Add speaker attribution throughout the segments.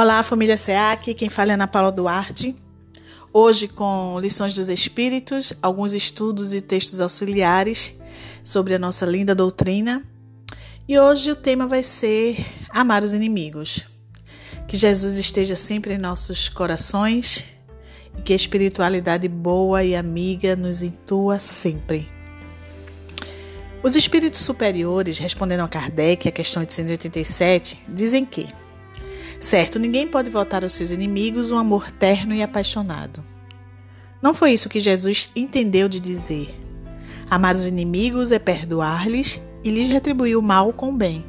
Speaker 1: Olá, família SEAC, quem fala é Ana Paula Duarte. Hoje com lições dos Espíritos, alguns estudos e textos auxiliares sobre a nossa linda doutrina. E hoje o tema vai ser amar os inimigos. Que Jesus esteja sempre em nossos corações e que a espiritualidade boa e amiga nos intua sempre. Os espíritos superiores, respondendo a Kardec, a questão 887, dizem que Certo, ninguém pode voltar aos seus inimigos um amor terno e apaixonado. Não foi isso que Jesus entendeu de dizer. Amar os inimigos é perdoar-lhes e lhes retribuir o mal com o bem.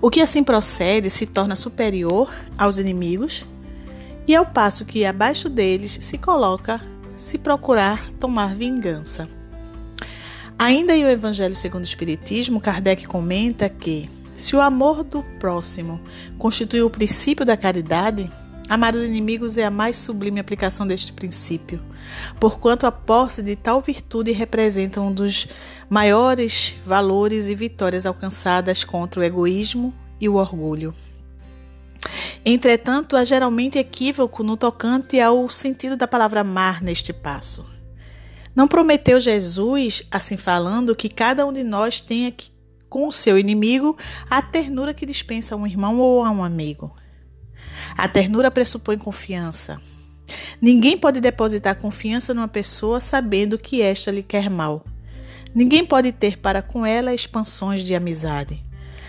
Speaker 1: O que assim procede se torna superior aos inimigos, e ao passo que abaixo deles se coloca se procurar tomar vingança. Ainda em o Evangelho segundo o Espiritismo, Kardec comenta que se o amor do próximo constitui o princípio da caridade, amar os inimigos é a mais sublime aplicação deste princípio, porquanto a posse de tal virtude representa um dos maiores valores e vitórias alcançadas contra o egoísmo e o orgulho. Entretanto, há geralmente equívoco no tocante ao sentido da palavra amar neste passo. Não prometeu Jesus, assim falando, que cada um de nós tenha que com o seu inimigo a ternura que dispensa a um irmão ou a um amigo. A ternura pressupõe confiança. Ninguém pode depositar confiança numa pessoa sabendo que esta lhe quer mal. Ninguém pode ter para com ela expansões de amizade,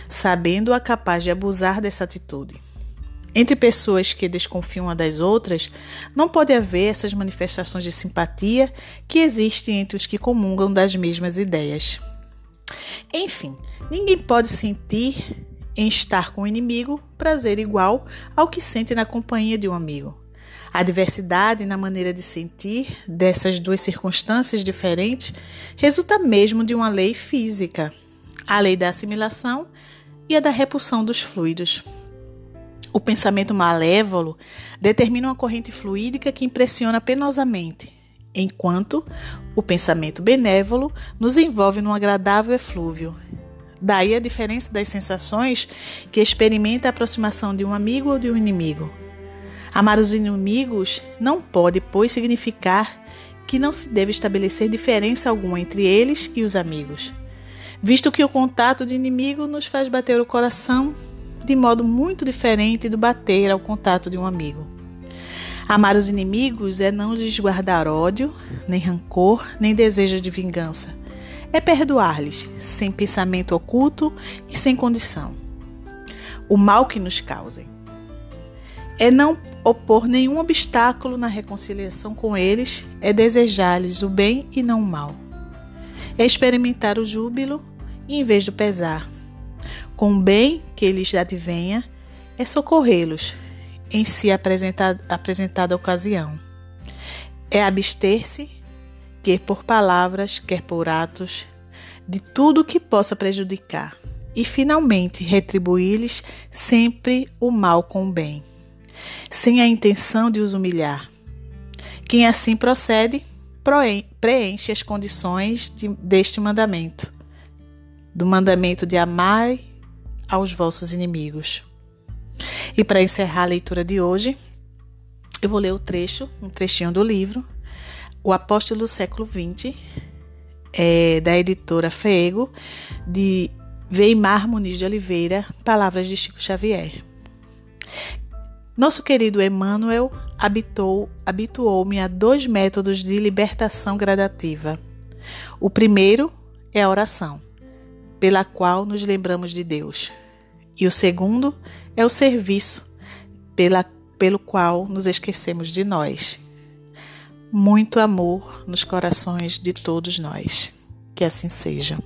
Speaker 1: sabendo-a capaz de abusar dessa atitude. Entre pessoas que desconfiam uma das outras, não pode haver essas manifestações de simpatia que existem entre os que comungam das mesmas ideias. Enfim, ninguém pode sentir em estar com o inimigo prazer igual ao que sente na companhia de um amigo. A diversidade na maneira de sentir dessas duas circunstâncias diferentes resulta mesmo de uma lei física, a lei da assimilação e a da repulsão dos fluidos. O pensamento malévolo determina uma corrente fluídica que impressiona penosamente, enquanto o pensamento benévolo nos envolve num agradável eflúvio. Daí a diferença das sensações que experimenta a aproximação de um amigo ou de um inimigo. Amar os inimigos não pode, pois, significar que não se deve estabelecer diferença alguma entre eles e os amigos, visto que o contato de inimigo nos faz bater o coração de modo muito diferente do bater ao contato de um amigo. Amar os inimigos é não lhes guardar ódio, nem rancor, nem desejo de vingança. É perdoar-lhes, sem pensamento oculto e sem condição. O mal que nos causem. É não opor nenhum obstáculo na reconciliação com eles, é desejar-lhes o bem e não o mal. É experimentar o júbilo em vez do pesar. Com o bem que lhes advenha, é socorrê-los, em si apresentada, apresentada ocasião. É abster-se, quer por palavras, quer por atos, de tudo que possa prejudicar, e finalmente retribuir-lhes sempre o mal com o bem, sem a intenção de os humilhar. Quem assim procede, preenche as condições de, deste mandamento, do mandamento de amar aos vossos inimigos. E para encerrar a leitura de hoje, eu vou ler o trecho, um trechinho do livro, O Apóstolo do Século XX, é, da editora Feego, de Weimar Muniz de Oliveira, Palavras de Chico Xavier. Nosso querido Emmanuel habitou, habituou-me a dois métodos de libertação gradativa. O primeiro é a oração, pela qual nos lembramos de Deus. E o segundo é o serviço pela, pelo qual nos esquecemos de nós. Muito amor nos corações de todos nós. Que assim seja.